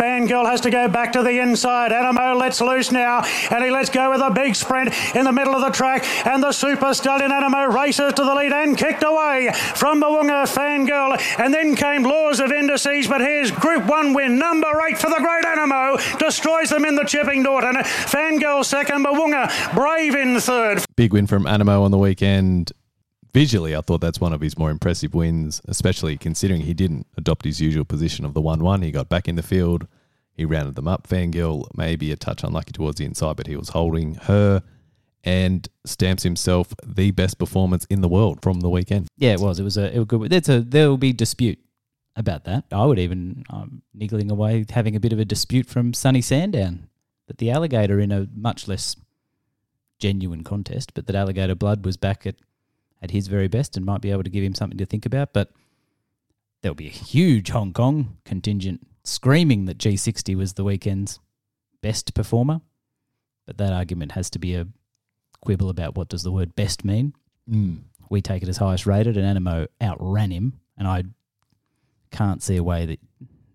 Fangirl has to go back to the inside. Anamoe lets loose now, and he lets go with a big sprint in the middle of the track. And the Super Stallion Anamoe races to the lead and kicked away from Moonga Fangirl. And then came Laws of Indices, but here's Group 1 win, number 8 for the Great Anamoe. Destroys them in the Chipping Norton. Fangirl second, Moonga Brave in third. Big win from Anamoe on the weekend. Visually, I thought that's one of his more impressive wins, especially considering he didn't adopt his usual position of the 1 1. He got back in the field, he rounded them up. Fangirl maybe a touch unlucky towards the inside, but he was holding her and stamps himself the best performance in the world from the weekend. Yeah, it was. It was a, it was good. A there will be dispute about that. I would even um, niggling away having a bit of a dispute from Sunny Sandown that the alligator in a much less genuine contest, but that alligator blood was back at at his very best and might be able to give him something to think about. But there'll be a huge Hong Kong contingent screaming that G60 was the weekend's best performer. But that argument has to be a quibble about what does the word best mean. Mm. We take it as highest rated, and Anamoe outran him, and I can't see a way that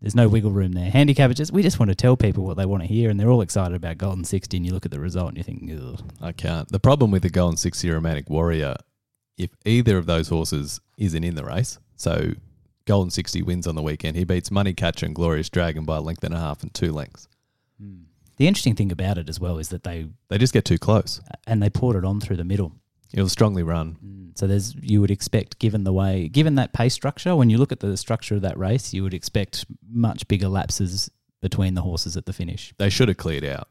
there's no wiggle room there. Handicap, just we just want to tell people what they want to hear, and they're all excited about Golden 60, and you look at the result and you think, Ugh. I can't. The problem with the Golden 60 Romantic Warrior, if either of those horses isn't in the race, so Golden 60 wins on the weekend, he beats Money Catcher and Glorious Dragon by a length and a half and two lengths. the interesting thing about it as well is that they They just get too close. and they poured it on through the middle. It was strongly run. Mm. So there's you would expect, given the way, given that pace structure, when you look at the structure of that race, you would expect much bigger lapses between the horses at the finish. They should have cleared out.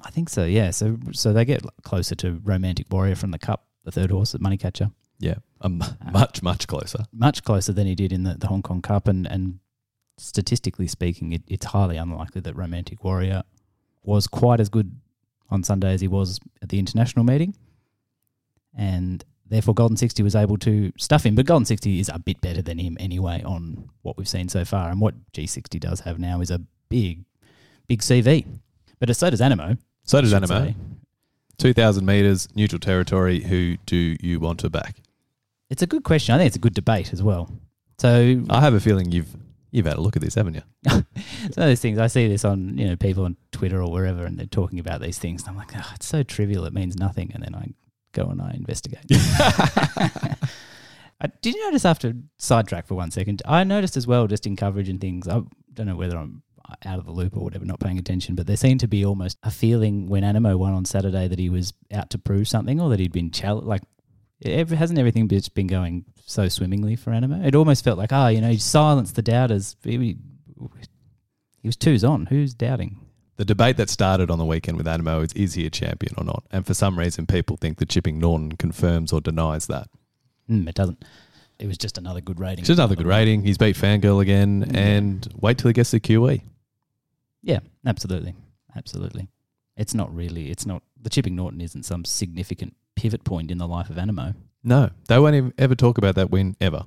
I think so. Yeah. So so they get closer to Romantic Warrior from the Cup, the third horse at Money Catcher, Yeah, um, much, much closer. much closer than he did in the, the Hong Kong Cup, and and statistically speaking, it, it's highly unlikely that Romantic Warrior was quite as good on Sunday as he was at the international meeting, and therefore Golden Sixty was able to stuff him. But Golden Sixty is a bit better than him anyway on what we've seen so far, and what G Sixty does have now is a big, big CV. But so does Anamoe. So does Anamoe. say. 2,000 metres, neutral territory. Who do you want to back? It's a good question. I think it's a good debate as well. So I have a feeling you've you've had a look at this, haven't you? some of those things I see this on you know people on Twitter or wherever, and they're talking about these things. And I'm like, oh, it's so trivial, it means nothing. And then I go and I investigate. I, did you notice after sidetrack for one second? I noticed as well, just in coverage and things. I don't know whether I'm out of the loop or whatever, not paying attention, but there seemed to be almost a feeling when Anamoe won on Saturday that he was out to prove something or that he'd been challenged. Like, ev- hasn't everything just been going so swimmingly for Anamoe? It almost felt like, ah, you know, he silenced the doubters. He, he was twos on. Who's doubting? The debate that started on the weekend with Anamoe is is he a champion or not? And for some reason, people think that Chipping Norton confirms or denies that. Mm, it doesn't. It was just another good rating. It's just another good rating. He's beat Fangirl again, and wait till he gets the QE. Yeah, absolutely, absolutely. It's not really. It's not. The Chipping Norton isn't some significant pivot point in the life of Anamoe. No, they won't even ever talk about that win ever.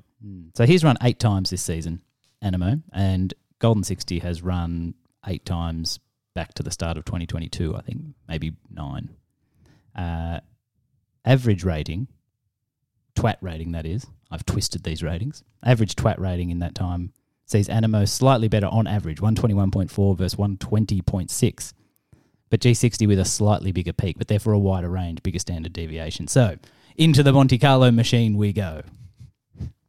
So he's run eight times this season, Anamoe, and Golden Sixty has run eight times back to the start of 2022. I think maybe nine. Uh, average rating, twat rating that is. I've twisted these ratings. Average twat rating in that time sees Anamoe slightly better on average, 121.4 versus 120.6. But G60 with a slightly bigger peak, but therefore a wider range, bigger standard deviation. So into the Monte Carlo machine we go.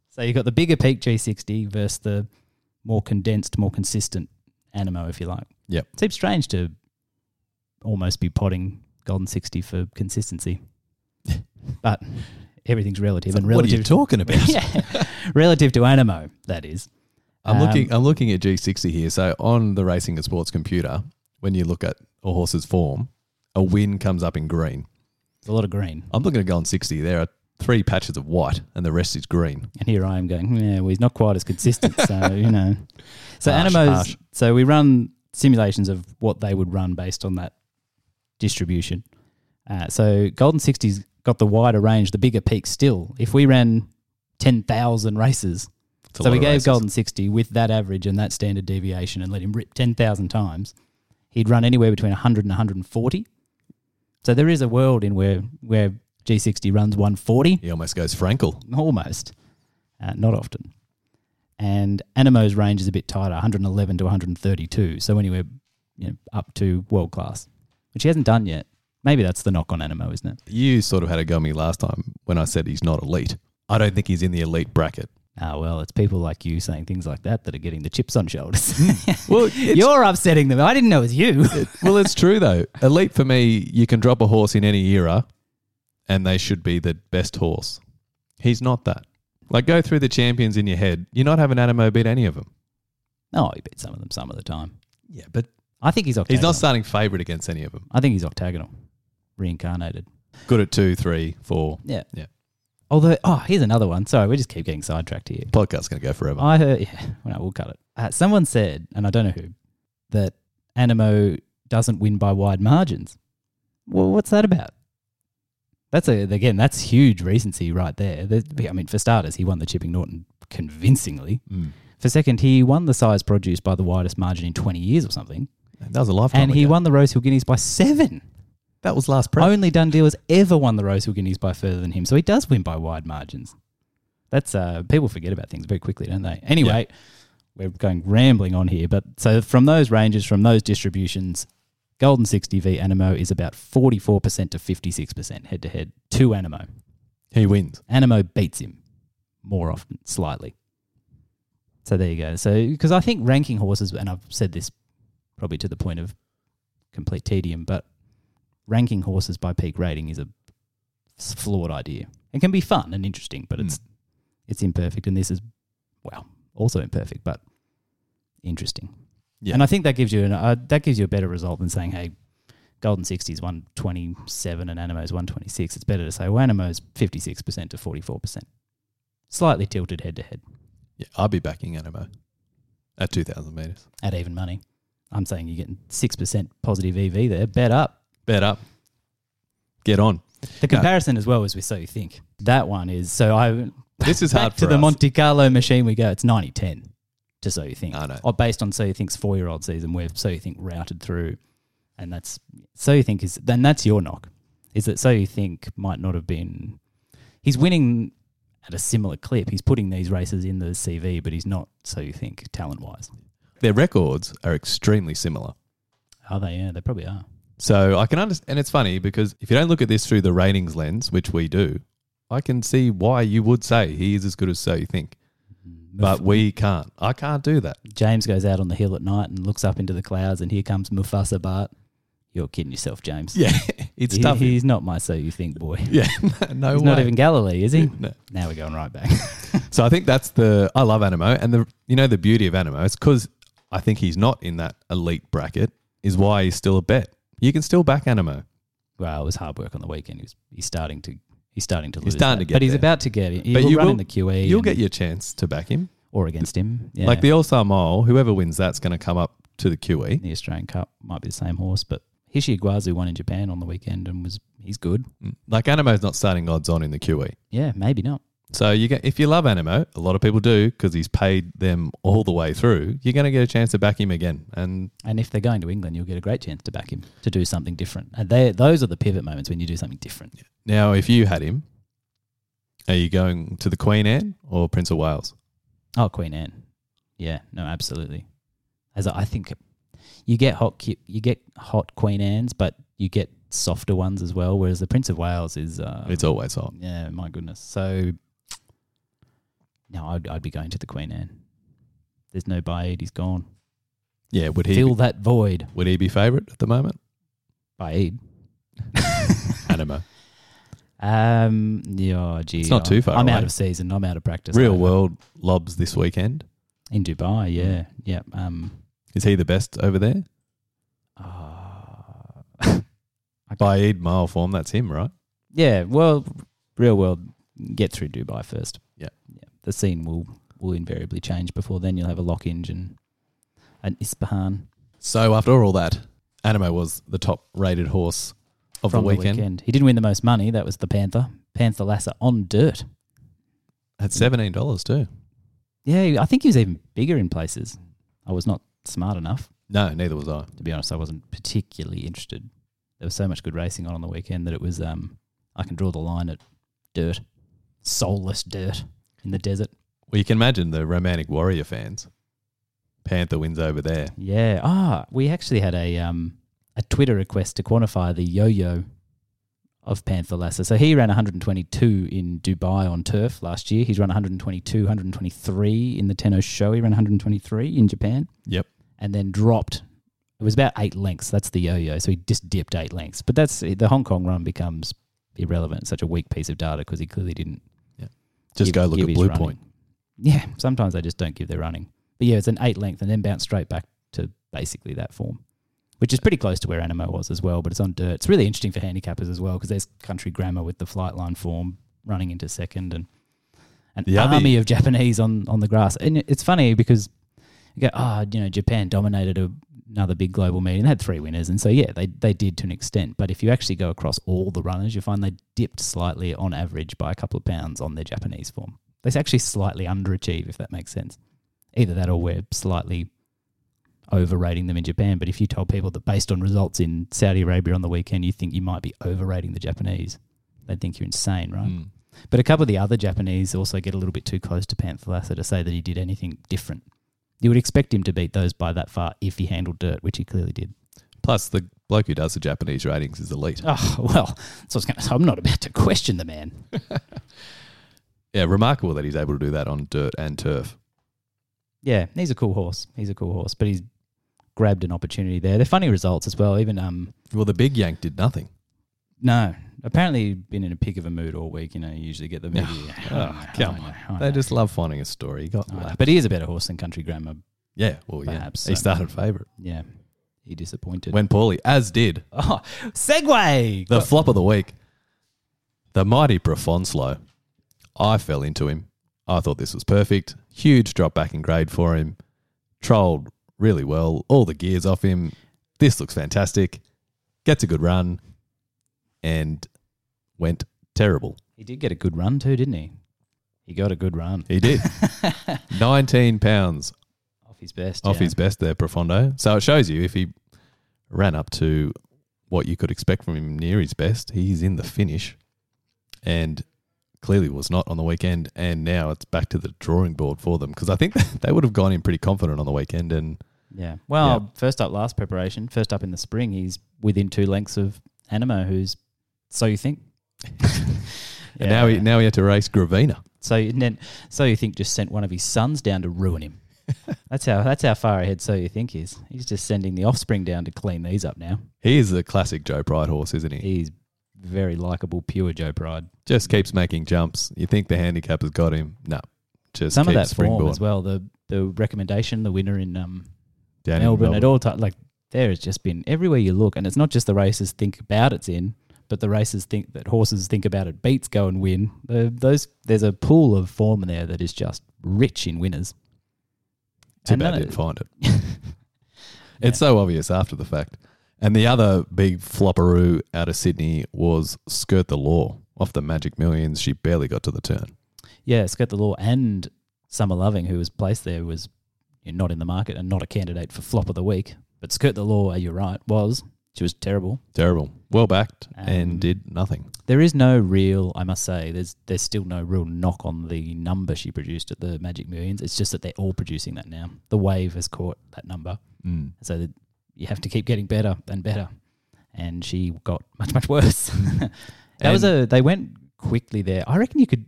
So you've got the bigger peak G60 versus the more condensed, more consistent Anamoe, if you like. Yeah. Seems strange to almost be potting Golden 60 for consistency. but everything's relative. and relative, what are you talking about? yeah, relative to Anamoe, that is. I'm Um, looking. I'm looking at G60 here. So on the racing and sports computer, when you look at a horse's form, a win comes up in green. There's a lot of green. I'm looking at Golden 60. There are three patches of white, and the rest is green. And here I am going, yeah, well, he's not quite as consistent. So, you know. So, Harsh, Anamoe's, harsh. so we run simulations of what they would run based on that distribution. Uh, so, Golden 60's got the wider range, the bigger peak still. If we ran 10,000 races, It's so we gave. Golden 60 with that average and that standard deviation and let him rip 10,000 times, he'd run anywhere between 100 and 140. So there is a world in where, where G60 runs 140 He almost goes Frankel. almost, uh, not often. and Anamoe's range is a bit tighter, 111 to 132. So anywhere you know, up to world class, which he hasn't done yet. Maybe that's the knock on Anamoe, isn't it? You sort of had a go at me last time when I said he's not elite. I don't think he's in the elite bracket. Ah, well, it's people like you saying things like that that are getting the chips on shoulders. Well, You're upsetting them. I didn't know it was you. well, it's true though. Elite for me, you can drop a horse in any era, and they should be the best horse. He's not that. Like go through the champions in your head. You're not having Anamoe beat any of them. no, he beat some of them some of the time. Yeah, but I think he's octagonal. he's not starting favourite against any of them. I think he's octagonal, reincarnated. Good at two, three, four. Yeah. Yeah. Although, oh, here's another one. Sorry, we just keep getting sidetracked here. Podcast's going to go forever. I heard, yeah, well, no, we'll cut it. Uh, someone said, and I don't know who, that Anamoe doesn't win by wide margins. Well, what's that about? That's a again, that's huge recency right there. The- I mean, for starters, he won the Chipping Norton convincingly. Mm. For second, he won the Sires' Produce by the widest margin in 20 years or something. That was a lifetime And he ago. won the Rosehill Guineas by seven. That was last prep. Only Dundeel has ever won the Rosehill Guineas by further than him, so he does win by wide margins. That's uh, people forget about things very quickly, don't they? Anyway, we're going rambling on here, but so from those ranges, from those distributions, Golden 60 v Anamoe is about 44% to 56% head to head to Anamoe. He wins. Anamoe beats him more often, slightly. So there you go. So because I think ranking horses, and I've said this probably to the point of complete tedium, but ranking horses by peak rating is a flawed idea. It can be fun and interesting, but it's it's imperfect, and this is well also imperfect, but interesting. Yeah. And I think that gives you an uh, that gives you a better result than saying, "Hey, Golden 60 is 127 and Anamoe is 126." It's better to say, "Well, Anamoe is 56% to 44%." Slightly tilted head to head Yeah, I'll be backing Anamoe at 2,000 metres. at even money. I'm saying you're getting 6% positive EV there. Bet up. Bet up. Get on. The comparison as well is with So You Think. That one is so I This is hard to the us. Monte Carlo machine we go. It's 90 10 to So You Think. I know. Or based on So You Think's four year old season where So You Think routed through. And that's So You Think is then that's your knock. Is that So You Think might not have been he's winning at a similar clip. He's putting these races in the CV, but he's not So You Think talent wise. Their records are extremely similar. Are they? Yeah, they probably are. So I can understand, and it's funny because if you don't look at this through the ratings lens, which we do, I can see why you would say he is as good as so you think, mm-hmm. but we can't. I can't do that. James goes out on the hill at night and looks up into the clouds, and here comes Mufasa Bart. You're kidding yourself, James. Yeah, it's He- tough. he's not my so you think boy. Yeah, no He's way. not even Galilee, is he? No. Now we're going right back. So I think that's the I love Anamoe, and the you know the beauty of Anamoe is because I think he's not in that elite bracket is why he's still a bet. You can still back Anamoe. well, it was hard work on the weekend. He was, he's starting to he's starting to lose. He's starting that. to get but he's there. about to get it. He'll But you run will- in the QE. You'll get your chance to back him. or against him. Yeah. Like the All Star Mile, whoever wins that's going to come up to the. QE. the Australian Cup might be the same horse, but Hishi Iguazu won in Japan on the weekend and was he's good. Mm. Like Anamoe's not starting odds on in the QE. Yeah, maybe not. So you get if you love Anamoe, a lot of people do because he's paid them all the way through. You're going to get a chance to back him again, and And if they're going to England, you'll get a great chance to back him to do something different. And they those are the pivot moments when you do something different. now if you had him, are you going to the Queen Anne or Prince of Wales? Oh, Queen Anne. Yeah, no, absolutely. As I think you get hot you get hot Queen Anne's, but you get softer ones as well. Whereas the Prince of Wales is uh, It's always hot. yeah, my goodness. So no, I'd, I'd be going to the Queen Anne. There's no Baaeed, he's gone. Yeah, would he Fill be, that void, would he be favourite at the moment? Baaeed. Anamoe. Um, yeah, gee, It's not too far I'm away. out of season. I'm out of practice. Real world lobs this weekend. in Dubai. Yeah, yeah. Um, Is he the best over there? uh, By Eid mile form, that's him, right? Yeah, well, real world, get through Dubai first. Yeah. yeah. The scene will will invariably change before then. You'll have a Lockinge, an Ispahan So after all that, Anamoe was the top rated horse of from the weekend. He didn't win the most money. That was the Panther, Panthalassa on dirt. At seventeen dollars too. Yeah, I think he was even bigger in places. I was not smart enough No, neither was I. to be honest. I wasn't particularly interested. There was so much good racing on on the weekend that it was. Um, I can draw the line at dirt, soulless dirt in the desert. Well, you can imagine the romantic warrior fans. Panther wins over there. Yeah. Ah, we actually had a um a Twitter request to quantify the yo-yo of Panthalassa. So he ran 122 in Dubai on turf last year. He's run 122, 123 in the Tenno Sho. He ran 123 in Japan Yep. and then dropped. It was about eight lengths. That's the yo-yo. So he just dipped eight lengths. But that's the Hong Kong run becomes irrelevant. It's such a weak piece of data because he clearly didn't Just give- go look at Blue running. Point. Yeah, sometimes they just don't give their running. But yeah, it's an eight length and then bounce straight back to basically that form, which is pretty close to where Anamoe was as well. But it's on dirt. It's really interesting for handicappers as well because there's Country Grammer with the Flightline form running into second and an The other- army of Japanese on, on the grass. And it's funny because you go, oh, you know, Japan dominated a, another big global meeting. They had three winners. And so, yeah, they, they did to an extent. But if you actually go across all the runners, you find they dipped slightly on average by a couple of pounds on their Japanese form. They actually slightly underachieve, if that makes sense. Either that or we're slightly overrating them in Japan. But if you told people that based on results in Saudi Arabia on the weekend, you think you might be overrating the Japanese, they'd think you're insane, right? Mm. But a couple of the other Japanese also get a little bit too close to Panther to say that he did anything different. You would expect him to beat those by that far if he handled dirt, which he clearly did. Plus, the bloke who does the Japanese ratings is elite. Oh, well, so I was going to I'm not about to question the man. Yeah, remarkable that he's able to do that on dirt and turf. Yeah, he's a cool horse. He's a cool horse, but he's grabbed an opportunity there. They're funny results as well. Even um, Well, the big yank did nothing. no, apparently been in a pig of a mood all week. You know, you usually get the video. Oh, come know, I They know. just love finding a story. He got I know. lapped. But he is a better horse than Country Grammer. Yeah, well, yeah. Perhaps, he started favourite. Yeah, he disappointed. Went poorly, as did oh, segue. the flop of the week, the mighty Profondo. I fell into him. I thought this was perfect. Huge drop back in grade for him. Trolled really well. All the gears off him. This looks fantastic. Gets a good run and went terrible. He did get a good run too, didn't he? He got a good run He did. 19 pounds off his best. off yeah. his best there, Profondo. So it shows you if he ran up to what you could expect from him near his best, he's in the finish and clearly was not on the weekend. And now it's back to the drawing board for them because I think they would have gone in pretty confident on the weekend. And Yeah. Well, first up last preparation, first up in the spring, he's within two lengths of Anamoe, who's so you think. and now he now he had to race Gravina. so and then so you think just sent one of his sons down to ruin him. that's how that's how far ahead so you think is. He's just sending the offspring down to clean these up now. He is a classic Joe Pride horse, isn't he? He's very likable, pure Joe Pride. Just keeps making jumps. You think the handicap has got him? No. Just Some of that form as well. The the recommendation, the winner in um, in Melbourne, at all times. Like there has just been everywhere you look, and it's not just the races think about it's in, but the races think that horses think about it beats go and win. Those there's a pool of form in there that is just rich in winners. Too And bad none I of- didn't find it. It's so obvious after the fact. And the other big flopperoo out of Sydney was Skirt the Law off the Magic Millions. She barely got to the turn. Yeah, Skirt the Law and Summer Loving, who was placed there, was not in the market and not a candidate for flop of the week. But Skirt the Law, you're right, was she was terrible. Terrible. Well backed Um, and did nothing. There is no real, I must say, there's there's still no real knock on the number she produced at the Magic Millions. It's just that they're all producing that now. The wave has caught that number, Mm. so that you have to keep getting better and better. And she got much much worse. that was a they went quickly there. I reckon you could.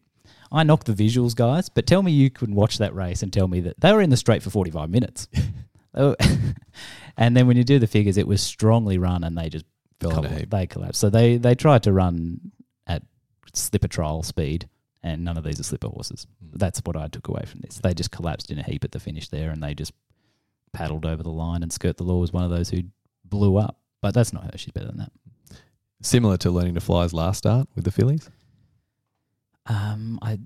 I knocked the visuals, guys, but tell me you could watch that race and tell me that they were in the straight for forty five minutes. They and then when you do the figures, it was strongly run, and they just Fell heap. they collapsed. So they they tried to run at slipper trial speed, and none of these are slipper horses. Mm. That's what I took away from this. They just collapsed in a heap at the finish there, and they just paddled over the line. And Skirt the Law was one of those who blew up. But that's not her. She's better than that. Similar to learning to fly's last start with the fillies. Um, I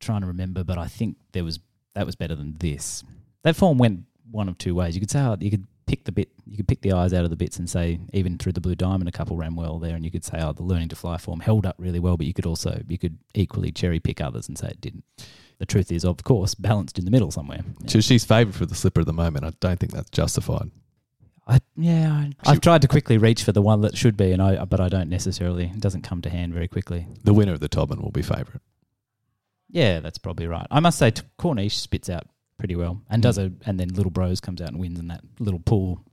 trying to remember, but I think there was that was better than this. That form went one of two ways. You could say oh, you could pick the bit, you could pick the eyes out of the bits and say even through the blue diamond, a couple ran well there, and you could say oh the learning to fly form held up really well, but you could also you could equally cherry pick others and say it didn't. The truth is, of course, balanced in the middle somewhere. Yeah. So she's favoured for the slipper at the moment. I don't think that's justified. I, yeah, I, I've tried to quickly reach for the one that should be, and I but I don't necessarily. It doesn't come to hand very quickly. The winner of the Todman will be favourite. Yeah, that's probably right. I must say, t- Corniche spits out pretty well, and does hmm. a, and then Little Bros comes out and wins, and that little pool,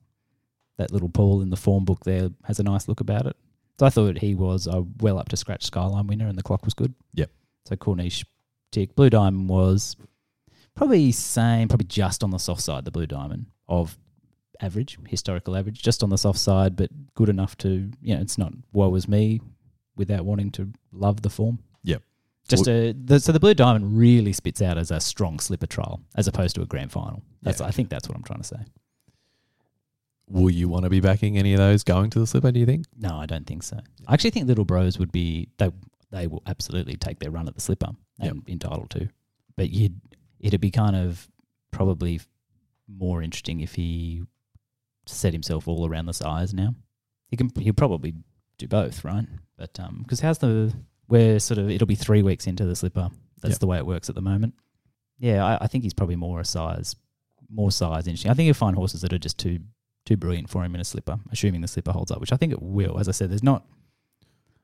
that little pool in the form book there has a nice look about it. So I thought he was a well up to scratch Skyline winner, and the clock was good. Yep. So Corniche tick. Blue Diamond was probably same, probably just on the soft side. The Blue Diamond of average, historical average, just on the soft side, but good enough to you know, it's not woe is me without wanting to love the form. Yep. Just a the, so the blue diamond really spits out as a strong slipper trial as opposed to a grand final. That's Yeah. I think that's what I'm trying to say. Will you want to be backing any of those going to the slipper? Do you think? No, I don't think so. I actually think Little Bros would be they they will absolutely take their run at the slipper and entitled to. But you'd it'd be kind of probably more interesting if he set himself all around the Sires' now. He can he'll probably do both, right? But um because how's the we're sort of it'll be three weeks into the slipper. That's Yep. the way it works at the moment. Yeah, I, I think he's probably more a Sires' more Sires' interesting. I think you'll find horses that are just too too brilliant for him in a slipper, assuming the slipper holds up, which I think it will. As I said, there's not.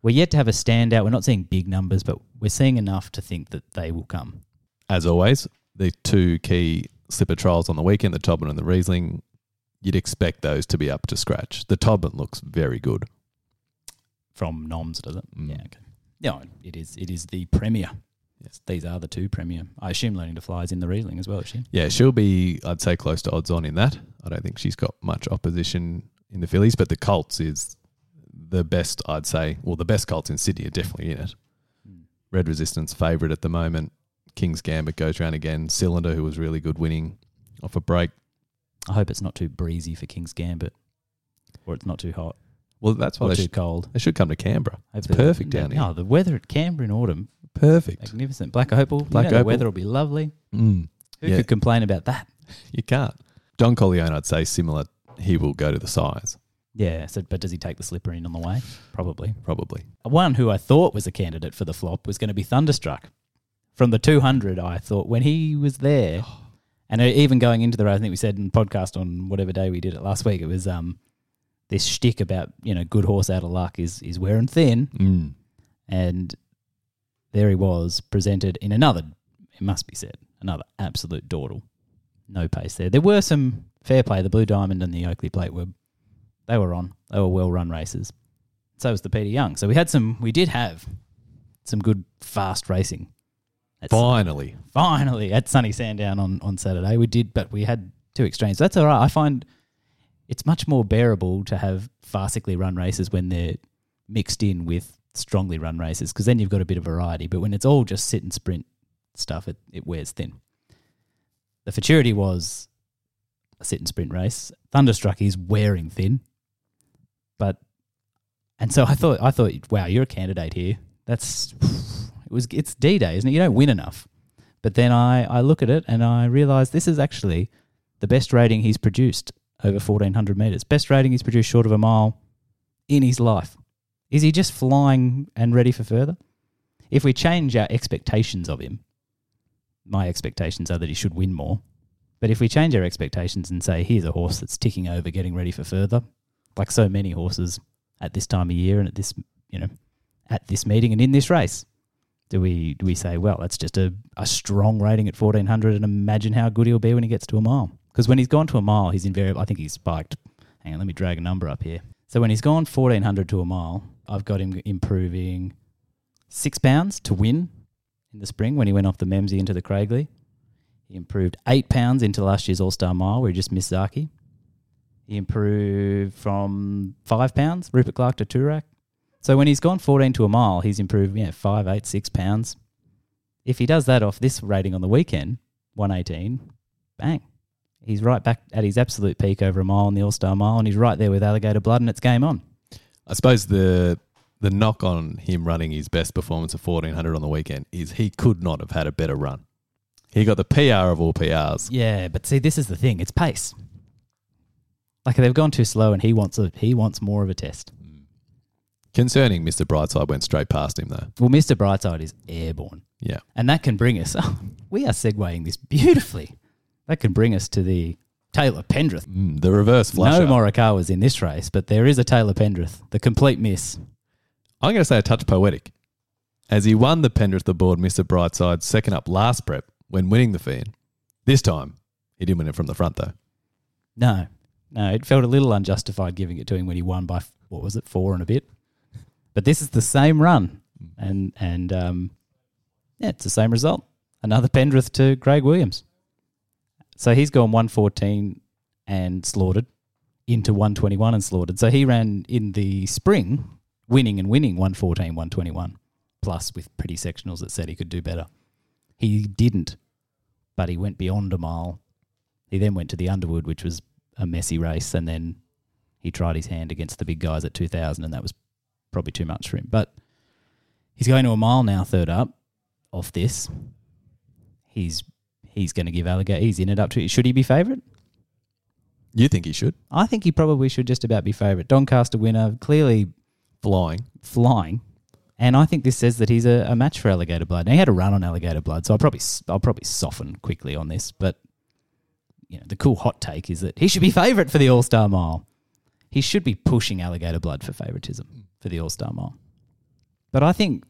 We're yet to have a standout. We're not seeing big numbers, but we're seeing enough to think that they will come. As always, the two key slipper trials on the weekend, the Todman and the Riesling, you'd expect those to be up to scratch. The Todman looks very good. From Noms, does it? Mm. Yeah, okay. Yeah, it is. It is the premier. Yes. These are the two premier. I assume Learning to Fly is in the Riesling as well, is she? Yeah, she'll be, I'd say, close to odds on in that. I don't think she's got much opposition in the fillies, but the Colts is the best, I'd say. Well, the best Colts in Sydney are definitely in it. Mm. Red Resistance favourite at the moment. King's Gambit goes round again. Cylinder, who was really good winning off a break. I hope it's not too breezy for King's Gambit, or it's not too hot Well, that's why or they, too should, cold. they should come to Canberra. It's Hopefully- perfect down here. No, the weather at Canberra in autumn, Perfect. magnificent. Black Opal, Black know, the Opal. weather will be lovely. Mm, Who Yeah. could complain about that? you can't. Don Corleone, I'd say, similar. He will go to the Sires', Yeah, so but does he take the slipper in on the way? Probably. probably. One who I thought was a candidate for the flop was going to be Thunderstruck. From the 200, I thought when he was there, and even going into the race, I think we said in the podcast on whatever day we did it last week, it was um this shtick about you know good horse out of luck is is wearing thin, Mm. and there he was presented in another. It must be said, another absolute dawdle. No pace there. There were some fair play. The Blue Diamond and the Oakleigh Plate were they were on. They were well run races. So was the Peter Young. So we had some. We did have some good fast racing. Finally. finally at Sunny Sandown on, on Saturday. We did, but we had two extremes. That's all right. I find it's much more bearable to have farcically run races when they're mixed in with strongly run races because then you've got a bit of variety. But when it's all just sit and sprint stuff, it, it wears thin. The Futurity was a sit and sprint race. Thunderstruck is wearing thin. But and so I thought I thought, wow, you're a candidate here. That's it was it's D Day, isn't it? You don't win enough. But then I, I look at it and I realise this is actually the best rating he's produced over 1400 metres. Best rating he's produced short of a mile in his life. Is he just flying and ready for further? If we change our expectations of him, my expectations are that he should win more. But if we change our expectations and say, here's a horse that's ticking over, getting ready for further, like so many horses at this time of year and at this, you know, at this meeting and in this race, do we do we say, well, that's just a, a strong rating at fourteen hundred, and imagine how good he'll be when he gets to a mile? Because when he's gone to a mile, he's invariably. I think he's spiked. Hang on, let me drag a number up here. So when he's gone fourteen hundred to a mile, I've got him improving six pounds to win in the spring when he went off the Memsie into the Craiglee. He improved eight pounds into last year's All Star Mile where he just missed Zaaki. He improved from five pounds, Rupert Clarke to Toorak. So when he's gone 14 to a mile, he's improved, yeah, five, eight, six pounds. If he does that off this rating on the weekend, 118, bang. He's right back at his absolute peak over a mile in the All Star Mile, and he's right there with Alligator Blood, and it's game on. I suppose the the knock on him running his best performance of 1400 on the weekend is he could not have had a better run. He got the PR of all PRs. Yeah, but see, this is the thing: it's pace. Like they've gone too slow, and he wants a he wants more of a test. Mm. Concerning Mr. Brightside went straight past him though. Well, Mister Brightside is airborne. Yeah. And that can bring us, we are segueing this beautifully. That can bring us to the Taylor Pendrith. Mm, the reverse flusher. No Morikawa's in this race, but there is a Taylor Pendrith, the complete miss. I'm going to say a touch poetic. as he won the Pendrith aboard Mr. Brightside second up last prep when winning the Feehan. This time, he didn't win it from the front though. No, no, it felt a little unjustified giving it to him when he won by what was it, four and a bit. But this is the same run, and and um, yeah, it's the same result. Another Pendrith to Craig Williams. So he's gone one fourteen and slaughtered into one twenty one and slaughtered. So he ran in the spring, winning and winning 114, 121, plus with pretty sectionals that said he could do better. He didn't, but he went beyond a mile. He then went to the Underwood, which was a messy race, and then he tried his hand against the big guys at 2000, and that was probably too much for him. But he's going to a mile now, third up off this. He's he's going to give Alligator. He's in it up to. Should he be favourite? You think he should? I think he probably should just about be favourite. Doncaster winner, clearly Flying. flying, and I think this says that he's a, a match for Alligator Blood. Now he had a run on Alligator Blood, so I'll probably I'll probably soften quickly on this. But you know, the cool hot take is that he should be favourite for the All Star Mile. He should be pushing Alligator Blood for favouritism for the All Star Mile. But I think,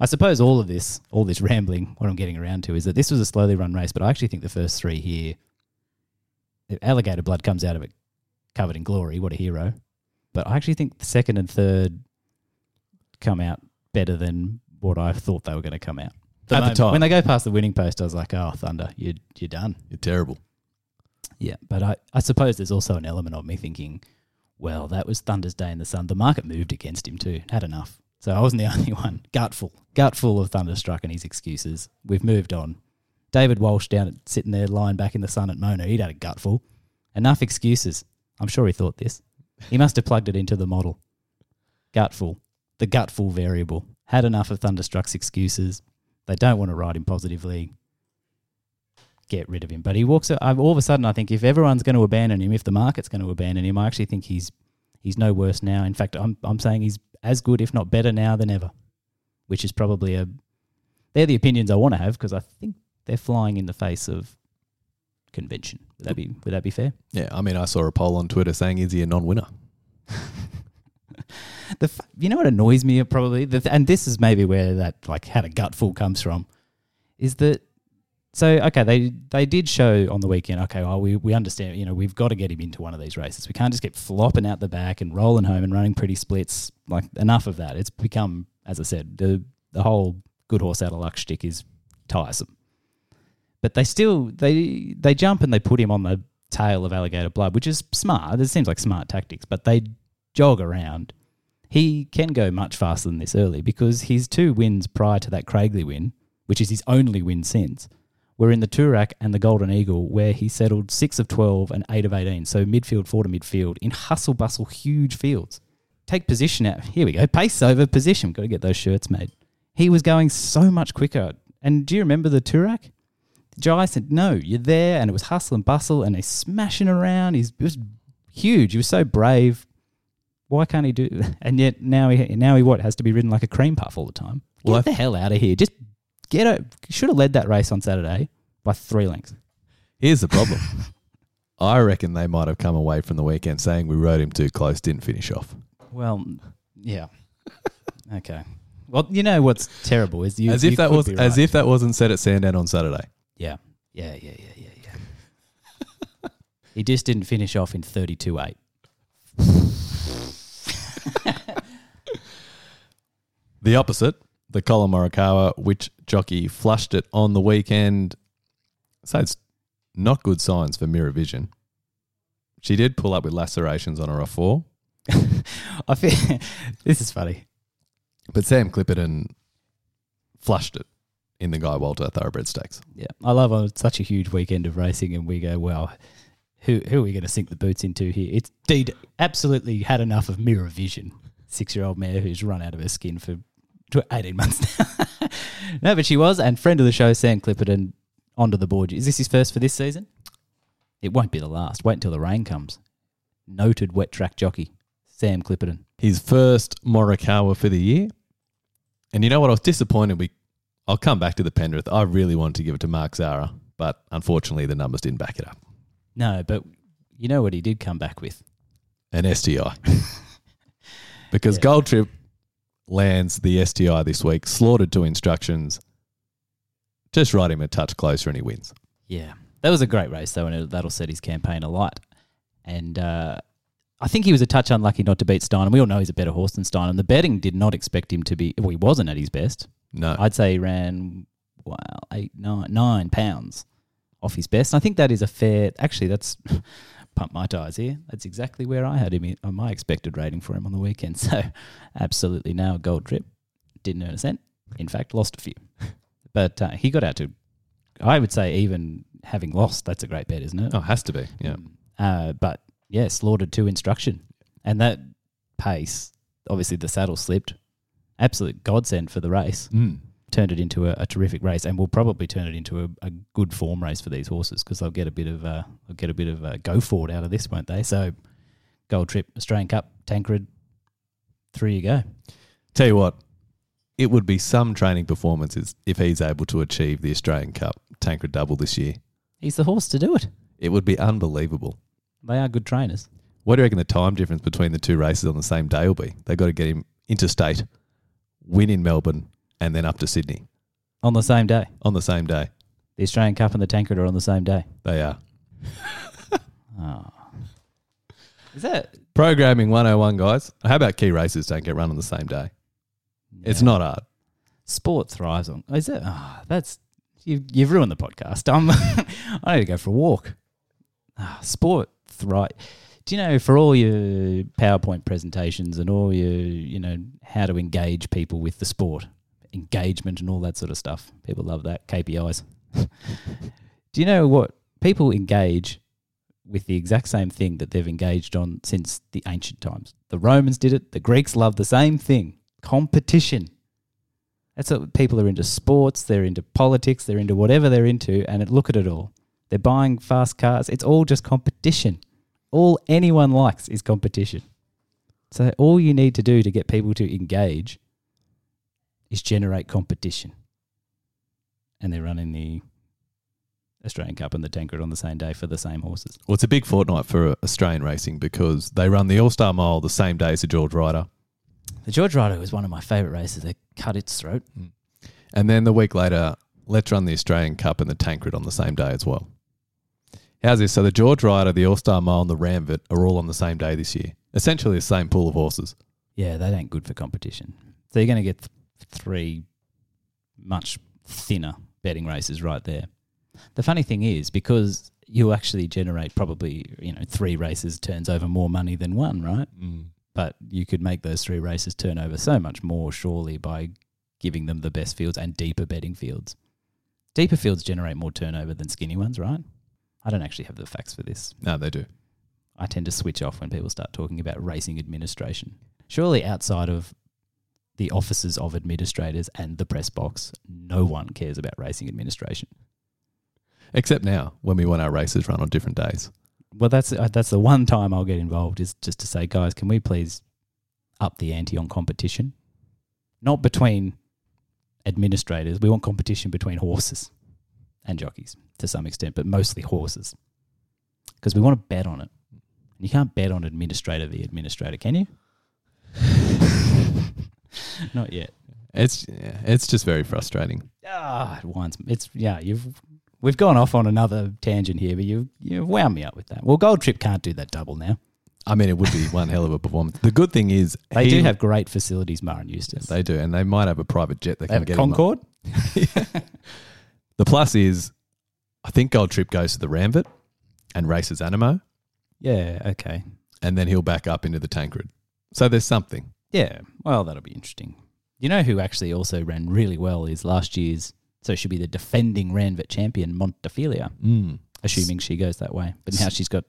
I suppose all of this, all this rambling, what I'm getting around to is that this was a slowly run race. But I actually think the first three here, Alligator Blood comes out of it covered in glory. What a hero! But I actually think the second and third come out better than what I thought they were going to come out. At the time. when they go past the winning post, I was like, "Oh, Thunder, you you're done." You're terrible. Yeah, but I, I suppose there's also an element of me thinking, well, that was Thunder's day in the sun. The market moved against him too. Had enough. So I wasn't the only one. Gutful. Gutful of Thunderstruck and his excuses. We've moved on. David Walsh down at, sitting there lying back in the sun at Mona. He'd had a gutful. Enough excuses. I'm sure he thought this. He must have plugged it into the model. Gutful. The gutful variable. Had enough of Thunderstruck's excuses. They don't want to ride him positively get rid of him. But he walks. Uh, all of a sudden, I think if everyone's going to abandon him, if the market's going to abandon him, I actually think he's he's no worse now. In fact, I'm I'm saying he's as good, if not better, now than ever. Which is probably a. They're the opinions I want to have because I think they're flying in the face of convention. Would that be Would that be fair? Yeah, I mean, I saw a poll on Twitter saying, is he a non winner? The f- you know what annoys me uh, probably, the th- and this is maybe where that like had a gutful comes from, is that so okay they they did show on the weekend okay well we we understand you know we've got to get him into one of these races. We can't just get flopping out the back and rolling home and running pretty splits like enough of that. It's become as I said the the whole good horse out of luck shtick is tiresome, but they still they they jump and they put him on the tail of alligator blood which is smart. It seems like smart tactics but they jog around. He can go much faster than this early because his two wins prior to that Craiglee win, which is his only win since, were in the Toorak and the Golden Eagle, where he settled six of 12 and eight of 18. So midfield, four to midfield in hustle bustle, huge fields. Take position out. Here we go. Pace over position. Got to get those shirts made. He was going so much quicker. And do you remember the Toorak? Jai said, No, you're there. And it was hustle and bustle, and he's smashing around. He's was huge. He was so brave. Why can't he do? And yet now he now he what has to be ridden like a cream puff all the time. Get Well, I- the hell out of here! Just get it. Should have led that race on Saturday by three lengths. Here's the problem. I reckon they might have come away from the weekend saying we rode him too close, didn't finish off. Well, yeah. okay. Well, you know what's terrible is you as you if that was be as if that wasn't said at Sandown on Saturday. yeah yeah yeah yeah yeah yeah. he just didn't finish off in thirty two eight. The opposite, the Colin Morikawa, which jockey flushed it on the weekend. So it's not good signs for Mirror Vision. She did pull up with lacerations on her off four, I feel this is funny. but Sam Clipperton flushed it in the Guy Walter Thoroughbred Stakes. Yeah, I love uh, such a huge weekend of racing, and we go, well, who who are we going to sink the boots into here? It's indeed absolutely had enough of mirror vision. Six year old mare who's run out of her skin for tw- eighteen months now. no, but she was, and friend of the show, Sam Clipperton, onto the board. Is this his first for this season? It won't be the last. Wait until the rain comes. Noted wet track jockey, Sam Clipperton. His first Morikawa for the year. And you know what? I was disappointed. We, I'll come back to the Pendrith. I really wanted to give it to Mark Zahra, but unfortunately the numbers didn't back it up. No, but you know what he did come back with? An STI. because Yeah. Gold Trip, lands the STI this week, slaughtered to instructions. Just ride him a touch closer and he wins. Yeah, that was a great race though, and it, that'll set his campaign alight. And uh, I think he was a touch unlucky not to beat Steinem. We all know he's a better horse than Steinem. The betting did not expect him to be. Well, he wasn't at his best. No. I'd say he ran wow eight nine nine pounds off his best. And I think that is a fair. Actually, that's pump my tires here. That's exactly where I had him in, on my expected rating for him on the weekend. So absolutely no gold trip. Didn't earn a cent. In fact, lost a few. But uh, he got out to. I would say even having lost, that's a great bet, isn't it? oh, has to be. Yeah. Uh, but yeah, slaughtered to instruction. And that pace, obviously the saddle slipped. Absolute godsend for the race. Mm. Turned it into a, a terrific race, and will probably turn it into a, a good form race for these horses because they'll get a bit of uh, they'll get a bit of uh, go forward out of this, won't they? So, Gold Trip, Australian Cup, Tancred, three you go. Tell you what, it would be some training performances if he's able to achieve the Australian Cup Tancred double this year. He's the horse to do it. It would be unbelievable. They are good trainers. What do you reckon the time difference between the two races on the same day will be? They've got to get him interstate, win in Melbourne, and then up to Sydney On the same day, on the same day. the Australian Cup and the Tancred are on the same day. They are. Oh, is that? Programming 101, guys. How about key races don't get run on the same day? It's not hard. sport thrives on. Is that? Oh, that's you. You've ruined the podcast. Um, I need to go for a walk. Ah, sport thrive. Do you know for all your PowerPoint presentations and all your you know how to engage people with the sport, engagement and all that sort of stuff? People love that KPIs. Do you know what people engage with the exact same thing that they've engaged on since the ancient times? The Romans did it. The Greeks loved the same thing: competition. That's what people are into sports, they're into politics, they're into whatever they're into, and look at it all. They're buying fast cars. It's all just competition. All anyone likes is competition. So all you need to do to get people to engage is generate competition. And they're running the Australian Cup and the Tancred on the same day for the same horses. Well, it's a big fortnight for uh, Australian racing because they run the All Star Mile the same day as the George Ryder. The George Ryder was one of my favourite races. They cut its throat. Mm. And then the week later, let's run the Australian Cup and the Tancred on the same day as well. How's this? So the George Ryder, the All Star Mile, and the Ranvet are all on the same day this year. Essentially the same pool of horses. Yeah, that ain't good for competition. So you're going to get three much thinner betting races right there. The funny thing is because you actually generate probably you know three races turns over more money than one, right? Mm. But you could make those three races turn over so much more surely by giving them the best fields and deeper betting fields. Deeper fields generate more turnover than skinny ones, right? I don't actually have the facts for this. No, they do. I tend to switch off when people start talking about racing administration. Surely, outside of the offices of administrators and the press box, no one cares about racing administration. Except now when we want our races run on different days. Well, that's uh, that's the one time I'll get involved is just to say, guys, can we please up the ante on competition? Not between administrators. We want competition between horses and jockeys to some extent, but mostly horses because we want to bet on it. You can't bet on administrator v administrator, can you? Not yet. It's yeah, it's just very frustrating. Ah, it winds. It's yeah. You've we've gone off on another tangent here, but you you wound me up with that. Well, Gold Trip can't do that double now. I mean, it would be one hell of a performance. The good thing is They he- do have great facilities, and Eustace. they do, and they might have a private jet that They can get. Concorde. The plus is, I think Gold Trip goes to the Ranvet and races Anamoe, Yeah. Okay. and then he'll back up into the Tancred. So there's something. Yeah. Well, that'll be interesting. You know who actually also ran really well is last year's. So she'll be the defending Ranvet champion, Montefilia, Mm. assuming she goes that way. But now she's got,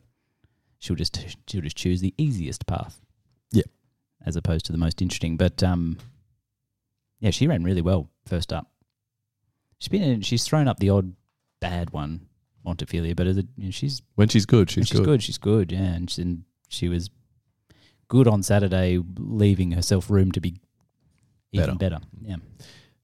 she'll just she'll just choose the easiest path. Yep. As opposed to the most interesting. But um, yeah, she ran really well first up. She's been in, she's thrown up the odd bad one, Montefilia, but as a, you know, she's When she's good, she's, good. she's, good. good. She's good. Yeah, and she, and she was good on Saturday, leaving herself room to be even better. Yeah,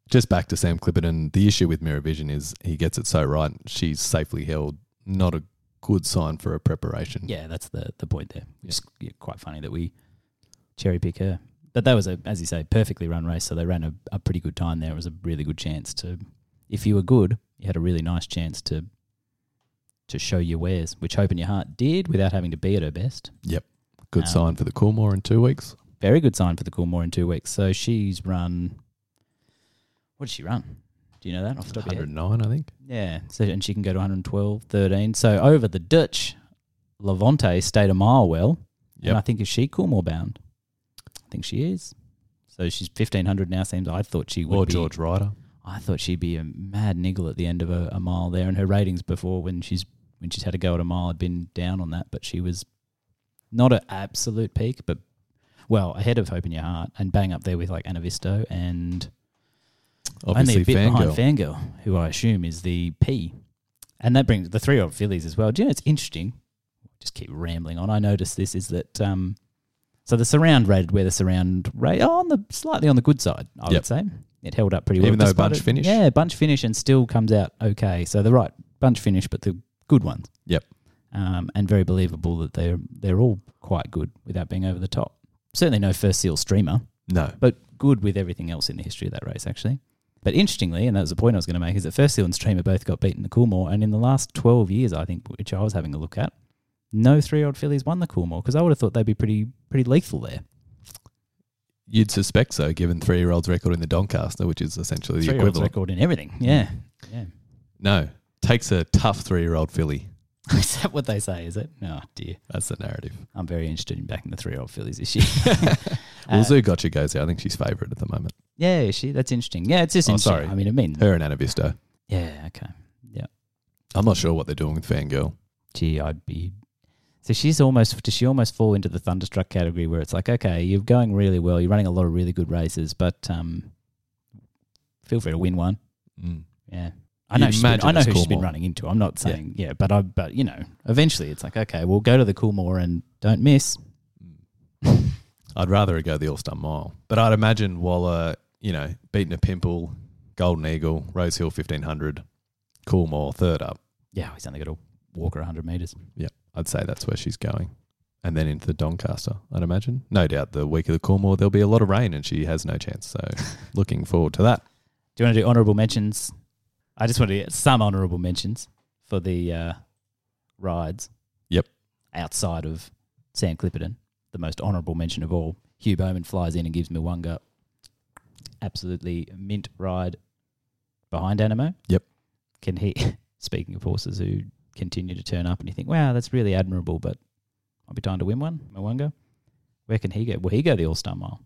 Just back to Sam Clipperton. The issue with Mirror Vision is he gets it so right. She's safely held. Not a good sign for a preparation. yeah, that's the the point there. It's yeah, quite funny that we cherry pick her. but that was a, as you say, perfectly run race. So they ran a, a pretty good time there. It was a really good chance to, if you were good, you had a really nice chance to to show your wares, which Hope in Your Heart did without having to be at her best. Yep. Good Um, sign for the Coolmore in two weeks. Very good sign for the Coolmore in two weeks. So she's run. What did she run? Do you know that off the top of your head? 109, I think. Yeah. So and she can go to 112, 13. So over the Dutch, Levante stayed a mile well. Yep. And I think is she Coolmore bound? I think she is. So she's 1500 now. Seems I thought she would Or be. George Ryder. I thought she'd be a mad niggle at the end of a, a mile there, and her ratings before when she's when she's had a go at a mile had been down on that, but she was not an absolute peak, but well ahead of Hope in Your Heart and bang up there with like Anavisto and Obviously, only a bit behind Fangirl. Fangirl, who I assume is the P, and that brings the three old fillies as well. Do you know it's interesting? Just keep rambling on. I noticed this is that um, so the surround rated where the surround rate oh, on the slightly on the good side, I Yep. would say. It held up pretty well. Even though bunch it- finish? Yeah, bunch finish and still comes out okay. So the right bunch finish, but the good ones. Yep. Um, and very believable that they're they're all quite good without being over the top. Certainly no first seal streamer, No. but good with everything else in the history of that race actually. But interestingly, and that was the point I was going to make, is that First Seal and Streamer both got beaten the Coolmore, and in the last twelve years, I think, which I was having a look at, no three-year-old fillies won the Coolmore because I would have thought they'd be pretty pretty lethal there. You'd suspect so, given three year old's record in the Doncaster, which is essentially the equivalent. record in everything. Yeah, yeah. No. Takes a tough three year old filly. is that what they say? Is it? Oh dear, That's the narrative. I'm very interested in backing the three-year-old fillies this year. Well, Uh, Zougotcha goes there. I think she's favourite at the moment. yeah, is she. That's interesting. Yeah, it's just Oh, interesting. sorry. I mean, I mean Her and Anavisto. yeah. Okay. Yeah. I'm not sure what they're doing with Fangirl. gee, I'd be. So she's almost. Does she almost fall into the thunderstruck category where it's like, okay, you're going really well, you're running a lot of really good races, but um, feel free to win one. Mm. Yeah, I know. She's been, I know who she's been running into. I'm not saying yeah. but I. But you know, eventually it's like, okay, we'll go to the Coolmore and don't miss. I'd rather it go the All Star Mile. But I'd imagine Waller, you know, beating a Pimple, Golden Eagle, Rosehill 1500, Coolmore, third up. Yeah, he's only got to walk her 100 meters. Yeah, I'd say that's where she's going. And then into the Doncaster, I'd imagine. No doubt the week of the Coolmore, there'll be a lot of rain and she has no chance. So looking forward to that. Do you want to do honourable mentions? I just want to get some honourable mentions for the uh, rides. Yep. Outside of Sam Clipperton, the most honourable mention of all. Hugh Bowman flies in and gives Mwanga absolutely mint ride behind Anamoe. Yep. Can he? Speaking of horses who continue to turn up, and you think, wow, that's really admirable, but might be time to win one. Mwanga. Where can he go? Will he go the All Star Mile?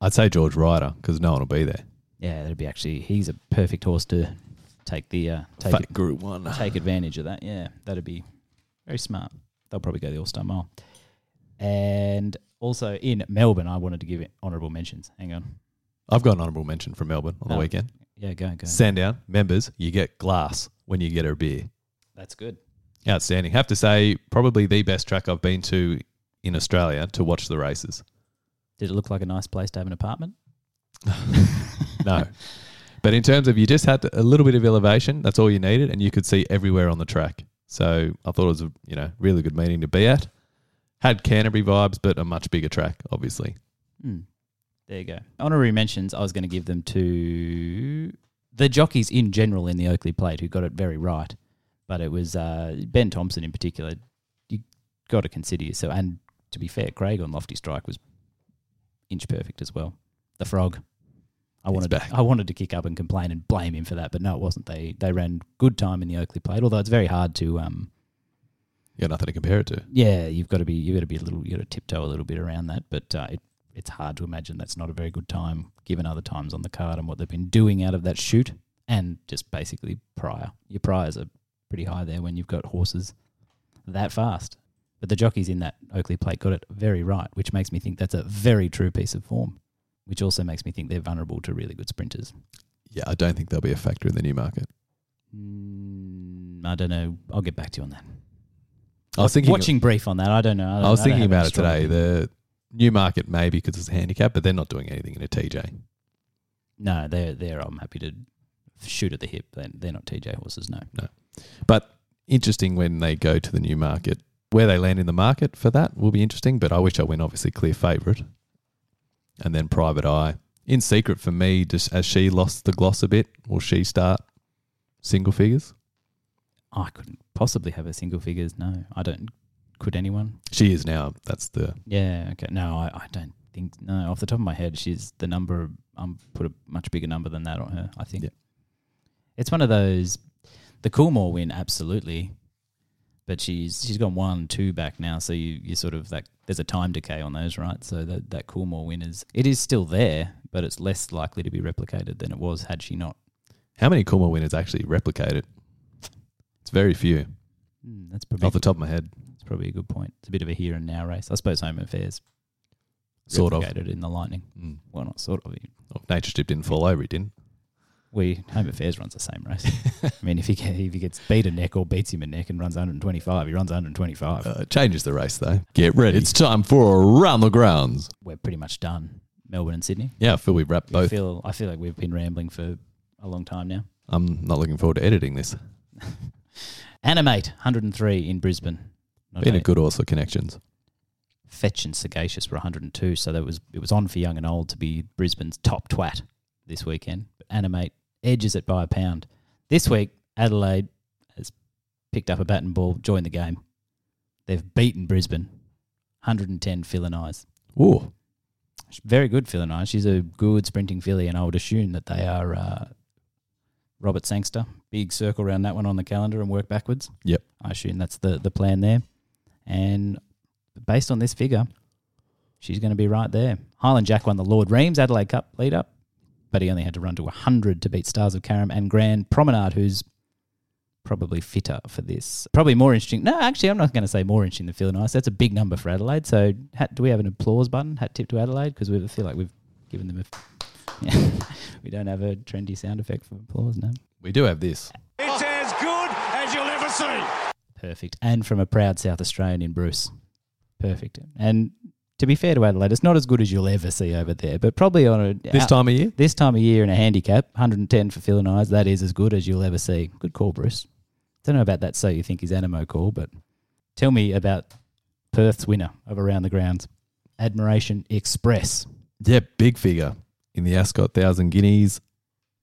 I'd say George Ryder because no one will be there. Yeah, that'd be actually. He's a perfect horse to take the uh, take Fat Group 1. take advantage of that. Yeah, that'd be very smart. They'll probably go the All Star Mile. And also in Melbourne, I wanted to give it honourable mentions. Hang on. I've got an honourable mention from Melbourne on the weekend. Yeah, go, go. Sandown, members, you get glass when you get a beer. That's good. Outstanding. Have to say, probably the best track I've been to in Australia to watch the races. Did it look like a nice place to have an apartment? No. but in terms of you just had a little bit of elevation, that's all you needed, and you could see everywhere on the track. So I thought it was a you know really good meeting to be at. Had Canterbury vibes, but a much bigger track, obviously. Hmm. There you go. Honorary mentions, I was going to give them to the jockeys in general in the Oakleigh Plate who got it very right. But it was uh, Ben Thompson in particular. You got to consider yourself. And to be fair, Craig on Lofty Strike was inch perfect as well. The frog. I wanted back. I wanted to kick up and complain and blame him for that, but no, it wasn't. They they ran good time in the Oakleigh Plate, although it's very hard to um You got nothing to compare it to. yeah, you've got to be you've got to be a little you got to tiptoe a little bit around that, but uh, it it's hard to imagine that's not a very good time given other times on the card and what they've been doing out of that shoot and just basically prior. Your priors are pretty high there when you've got horses that fast. But the jockeys in that Oakleigh plate got it very right, which makes me think that's a very true piece of form. Which also makes me think they're vulnerable to really good sprinters. Yeah, I don't think there'll be a factor in the Newmarket. Mm, I don't know. I'll get back to you on that. I was thinking. watching brief on that. I don't know. I, don't, I was I thinking about it today. opinion. The Newmarket maybe because it's a handicap, but they're not doing anything in a TJ. No, they're they're. I'm happy to shoot at the hip. They're, they're not TJ horses. No, no. But interesting when they go to the Newmarket. Where they land in the market for that will be interesting. But I Wish I Win obviously clear favourite. And then Private Eye. In secret for me, just as she lost the gloss a bit? Will she start single figures? I couldn't possibly have a single figures. No, I don't. Could anyone? She is now. That's the Yeah. Okay. No, I, I don't think. No, off the top of my head, she's the number. I'm put a much bigger number than that on her. I think. Yeah. It's one of those. The Coolmore win, absolutely, but she's she's gone one, two back now. So you you sort of like there's a time decay on those, right? So that that Coolmore win is it is still there, but it's less likely to be replicated than it was had she not. how many Coolmore winners actually replicate it? It's very few. Hmm, that's probably Off the top of my head, It's probably a good point. It's a bit of a here and now race. I suppose Home Affairs sort of. replicated in the Lightning. Mm. Well, not sort of. Well, Nature Strip didn't fall over. He didn't. We Home Affairs runs the same race. I mean, if he get, if he gets beat a neck or beats him a neck and runs 125, he runs 125. Uh, changes the race though. Get ready. It's time for around the grounds. We're pretty much done. Melbourne and Sydney. Yeah, I feel we've wrapped I both. feel I feel like we've been rambling for a long time now. I'm not looking forward to editing this. Animate 103 in Brisbane. Not Been a good horse for connections. Fetch and Sagacious were 102, so that was it was on for young and old to be Brisbane's top twat this weekend. But Animate edges it by a pound. This week, Adelaide has picked up a bat and ball, joined the game. They've beaten Brisbane, 110 Philin eyes. Ooh, Very good Philin eyes. She's a good sprinting filly, and I would assume that they are uh, Robert Sangster. Big circle around that one on the calendar and work backwards. Yep. I assume that's the, the plan there. And based on this figure, she's going to be right there. Highland Jack won the Lord Reims Adelaide Cup lead up, but he only had to run to 100 to beat Stars of Karam and Grand Promenade, who's probably fitter for this. Probably more interesting. No, actually, I'm not going to say more interesting than Phil Nice. That's a big number for Adelaide. So, hat, do we have an applause button? Hat tip to Adelaide? Because we feel like we've given them a. Yeah. we don't have a trendy sound effect for applause, no. we do have this. It's as good as you'll ever see. Perfect. And from a proud South Australian in Bruce. Perfect. And to be fair to Adelaide, it's not as good as you'll ever see over there, but probably on a This out- time of year, this time of year in a handicap, 110 for Phil and Eyes, that is as good as you'll ever see. Good call, Bruce. Don't know about that so you think is Anamoe call, but tell me about Perth's winner of Around the Grounds, Admiration Express. yeah, big figure in the Ascot Thousand Guineas.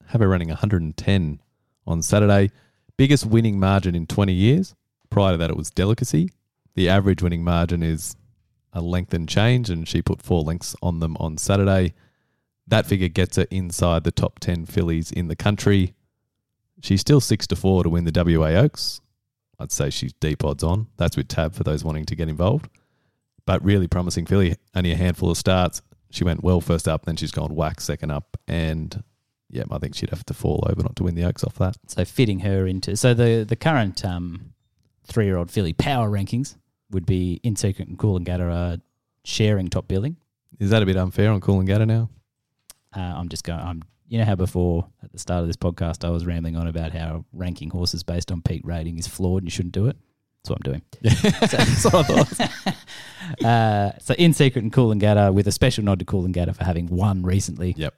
Have her running 110 on Saturday. Biggest winning margin in 20 years. Prior to that, it was Delicacy. The average winning margin is a length and change, and she put four lengths on them on Saturday. That figure gets her inside the top 10 fillies in the country. She's still six to four to win the WA Oaks. I'd say she's deep odds on. That's with tab for those wanting to get involved. But really promising filly. Only a handful of starts. She went well first up, then she's gone whack second up, and yeah, I think she'd have to fall over not to win the Oaks off that. So fitting her into so the the current um, three year old filly power rankings would be In Secret and Coolangatta are sharing top billing. Is that a bit unfair on Coolangatta now? Uh, I'm just going. I'm. You know how before at the start of this podcast I was rambling on about how ranking horses based on peak rating is flawed and you shouldn't do it. That's what I'm doing. That's what I thought. Uh, so in secret and Coolangatta with a special nod to Coolangatta for having won recently. Yep.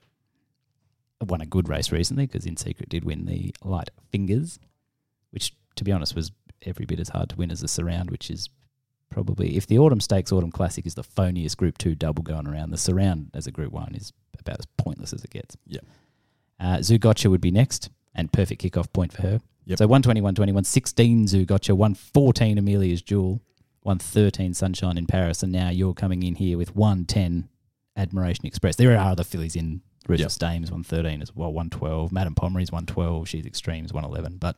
Won a good race recently because in secret did win the light fingers, which to be honest was every bit as hard to win as the surround, which is probably if the autumn stakes autumn classic is the phoniest group two double going around, the surround as a group one is about as pointless as it gets. Yep. Uh, Zougotcha would be next and perfect kickoff point for her. Yep. So 120, 120, 116 Zougotcha, 114 Amelia's Jewel, 113 Sunshine in Paris, and now you're coming in here with 110 Admiration Express. There are other fillies in Rachel Yep. Stames, 113 as well, 112. Madame Pomery's 112. She's Extremes, 111. But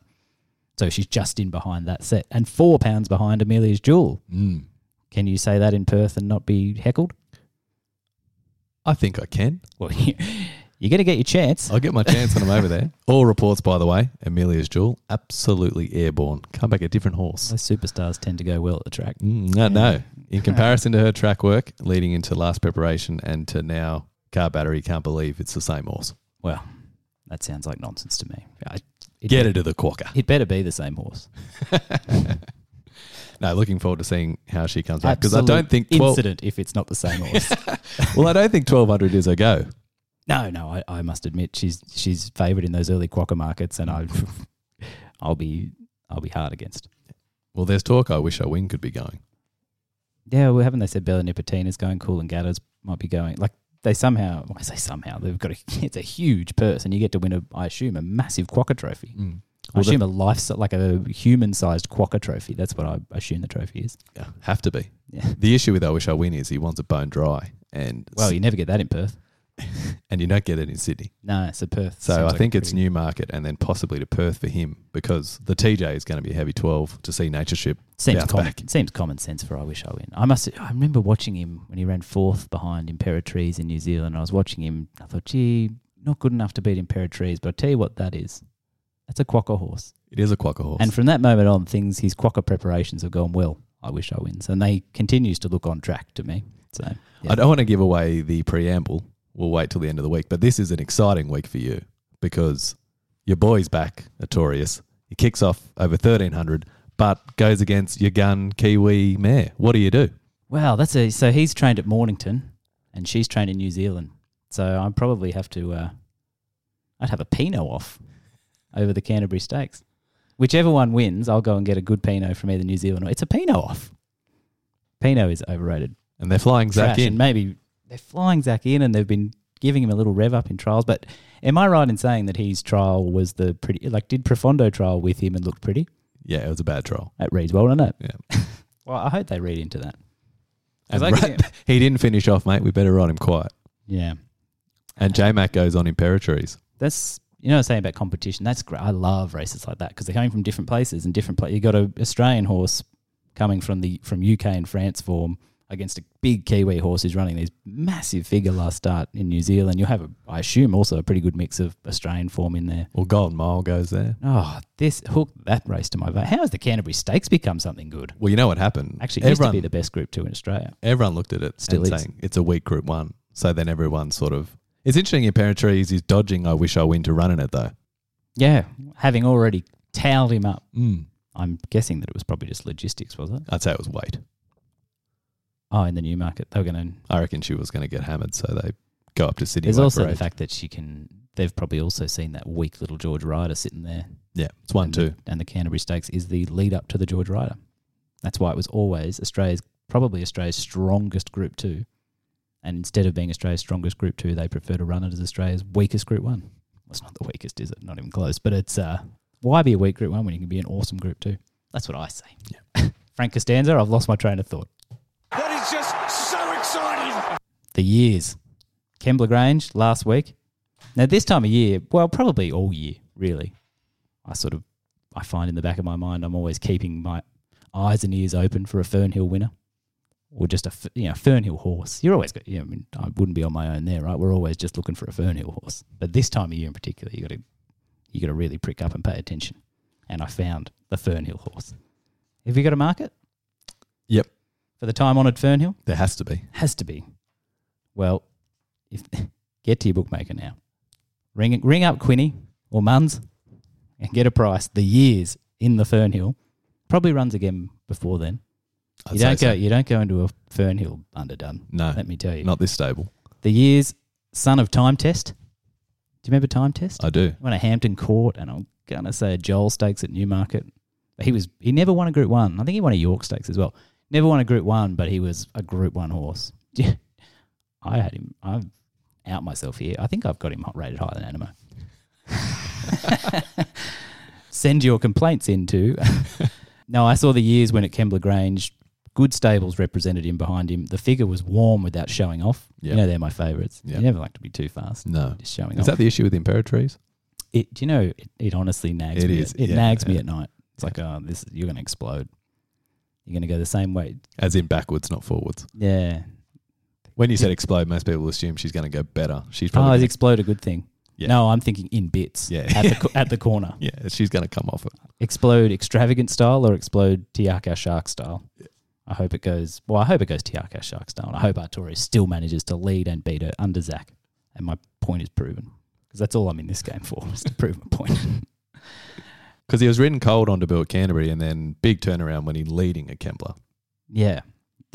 so she's just in behind that set and four pounds behind Amelia's Jewel. Mm. Can you say that in Perth and not be heckled? I think I can. Well, you're going to get your chance. I'll get my chance when I'm over there. All reports, by the way, Amelia's Jewel, absolutely airborne. Come back a different horse. Those superstars tend to go well at the track. Mm, no, no. In comparison to her track work leading into last preparation and to now car battery, can't believe it's the same horse. Well, that sounds like nonsense to me. I, it Get her to the quokka. It better be the same horse. No, looking forward to seeing how she comes back because I don't think 12, incident if it's not the same horse. well, I don't think 1200 is a go. no, no, I, I must admit she's she's favoured in those early quokka markets, and I I'll be I'll be hard against. Well, there's talk I Wish I Win could be going. Yeah, well, haven't they said Bella Nipotina's going cool and Gatters might be going like they somehow, well, I say somehow, they've got a, it's a huge purse, and you get to win a, I assume, a massive Quokka trophy. Mm. I assume a life, like a human-sized Quokka trophy. That's what I assume the trophy is. Yeah, have to be. Yeah. The issue with I Wish I Win is he wants it bone dry, and Well, you never get that in Perth. and you don't get it in Sydney. No, it's a Perth. So Seems I like think it's pretty- Newmarket and then possibly to Perth for him because the TJ is going to be a heavy twelve to see Nature Strip Seems bounce common, back. seems common sense for I wish I win. I must. I remember watching him when he ran fourth behind Imperatrice in New Zealand. I was watching him. I thought, gee, not good enough to beat Imperatrice, but I tell you what, that is. That's a quokka horse. It is a quokka horse. And from that moment on, things his quokka preparations have gone well. I wish I wins, and they continues to look on track to me. So yeah. I don't want to give away the preamble. We'll wait till the end of the week. But this is an exciting week for you because your boy's back, Notorious. He kicks off over 1300, but goes against your gun Kiwi mare. What do you do? Wow, that's a so he's trained at Mornington, and she's trained in New Zealand. So I probably have to. Uh, I'd have a Pinot off over the Canterbury Stakes. Whichever one wins, I'll go and get a good Pinot from either New Zealand or it's a Pinot off. Pinot is overrated. And they're flying Zach in. and maybe they're flying Zach in, and they've been giving him a little rev up in trials. But am I right in saying that his trial was the pretty? Like, did Profondo trial with him and looked pretty yeah, it was a bad trial. at reads Well, I know. Yeah. Well, I hope they read into that. And right- he didn't finish off, mate. We better ride him quiet. Yeah. And uh, J Mac goes on Imperatrice. that's you know what I'm saying about competition. That's great. I love races like that because they're coming from different places and different places. You got a Australian horse coming from the from UK and France form against a big Kiwi horse who's running these massive figure last start in New Zealand. You'll have, a, I assume, also a pretty good mix of Australian form in there. Well, Golden Mile goes there. Oh, this hooked that race to my vote. How has the Canterbury Stakes become something good? Well, you know what happened? Actually, it used everyone, to be the best Group Two in Australia. everyone looked at it Still and is. saying it's a weak Group One. So then everyone sort of. It's interesting. Imperatrice is dodging. I wish I win to run in it though. Yeah, having already towed him up. Mm. I'm guessing that it was probably just logistics, was it? I'd say it was weight. Oh, in the Newmarket, they were going to I reckon she was going to get hammered, so they go up to Sydney. There's also for the fact that she can. They've probably also seen that weak little George Ryder sitting there. Yeah, it's one and two. And the Canterbury Stakes is the lead up to the George Ryder. That's why it was always Australia's probably Australia's strongest Group Two, and instead of being Australia's strongest Group Two, they prefer to run it as Australia's weakest Group One. Well, it's not the weakest, is it? Not even close. But it's uh, why be a weak Group One when you can be an awesome Group Two? That's what I say. Yeah. Frank Costanza, I've lost my train of thought. That is just so exciting. The years. Kembla Grange last week. Now this time of year, well, probably all year, really. I sort of, I find in the back of my mind, I'm always keeping my eyes and ears open for a Fernhill winner, or just a you know Fernhill horse. You're always got, you know, I mean, I wouldn't be on my own there, right? We're always just looking for a Fernhill horse, but this time of year in particular, you got to, you got to really prick up and pay attention. And I found the Fernhill horse. Have you got a market Yep, for the time honoured Fernhill? there has to be. Has to be. Well, if get to your bookmaker now. Ring ring up Quinny or Muns and get a price. The years in the Fernhill probably runs again before then. I'd you don't go so. you don't go into a Fernhill underdone. No, Let me tell you. not this stable. The years son of Time Test. Do you remember Time Test? I do. won a Hampton Court, and I'm gonna say a Joel Stakes at Newmarket. He was he never won a Group One. I think he won a York Stakes as well. Never won a Group One, but he was a Group One horse. I had him. I'm out myself here. I think I've got him rated higher than Anamoe. Send your complaints in into. no, I saw the years when at Kembla Grange, good stables represented him behind him. The figure was warm without showing off. Yeah. You know they're my favourites. Yeah. You never like to be too fast. No. Just showing Is off. that the issue with Imperatrice? It, do you know, it, it honestly nags It me. is, At, it yeah, nags me at night. It's like, oh, this you're going to explode. You're going to go the same way. As in backwards, not forwards. Yeah. When you said explode, most people assume she's going to go better. She's Oh, probably is gonna- explode a good thing? Yeah. No, I'm thinking in bits. Yeah. At the co- at the corner. yeah, she's going to come off it. Explode extravagant style or explode Tiaka Shark style. I hope it goes. Well, I hope it goes Tiaka Shark style. And I hope Artorias still manages to lead and beat her under Zach. And my point is proven because that's all I'm in this game for is to prove my point. Because he was ridden cold on debut at Canterbury and then big turnaround when he leading at Kembla. Yeah.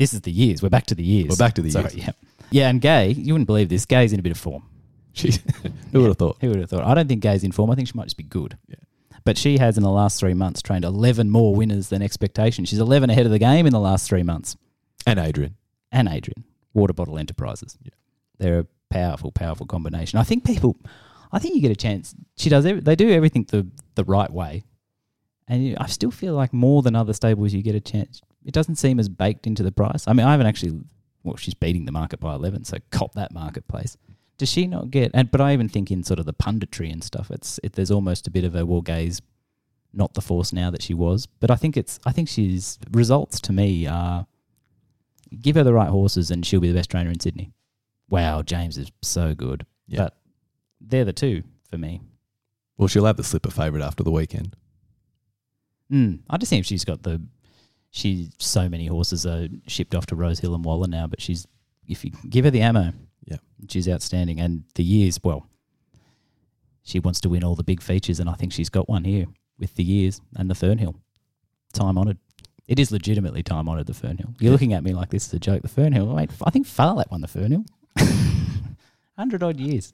This is the years. We're back to the years. We're back to the Sorry, years. yeah. Yeah, and Gai, you wouldn't believe this. Gai's in a bit of form. She, who would have thought? Who would have thought? I don't think Gai's in form. I think she might just be good. Yeah. But she has, in the last three months, trained 11 more winners than expectation. She's 11 ahead of the game in the last three months. And Adrian. And Adrian, Water Bottle Enterprises. Yeah. They're a powerful, powerful combination. I think people, I think you get a chance. She does. Every, they do everything the the right way, and you, I still feel like more than other stables, you get a chance. It doesn't seem as baked into the price. I mean, I haven't actually. Well, she's beating the market by eleven, so cop that marketplace. Does she not get? And but I even think in sort of the punditry and stuff, it's it, there's almost a bit of a well Gai's, not the force now that she was. But I think it's I think she's results to me are give her the right horses and she'll be the best trainer in Sydney. Wow, James is so good. Yeah. But they're the two for me. Well, she'll have the slipper favourite after the weekend. Mm, I just think she's got the. She so many horses are shipped off to Rose Hill and Waller now, but she's if you give her the ammo, Yeah. she's outstanding. And the years, well, she wants to win all the big features, and I think she's got one here with the years and the Fernhill, time honoured. It is legitimately time honoured. The Fernhill. You're looking at me like this is a joke. The Fernhill. Wait, I think Phar Lap won the Fernhill. Hundred odd years.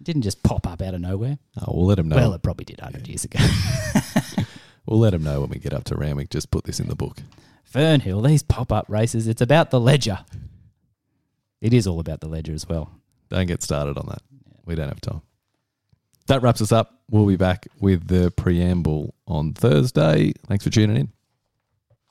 It didn't just pop up out of nowhere. Oh, we'll let him know. Well, it probably did hundred years ago. we'll let him know when we get up to Randwick. Just put this in the book. Fernhill, these pop up races, it's about the ledger. It is all about the ledger as well. Don't get started on that. We don't have time. That wraps us up. We'll be back with the preamble on Thursday. Thanks for tuning in.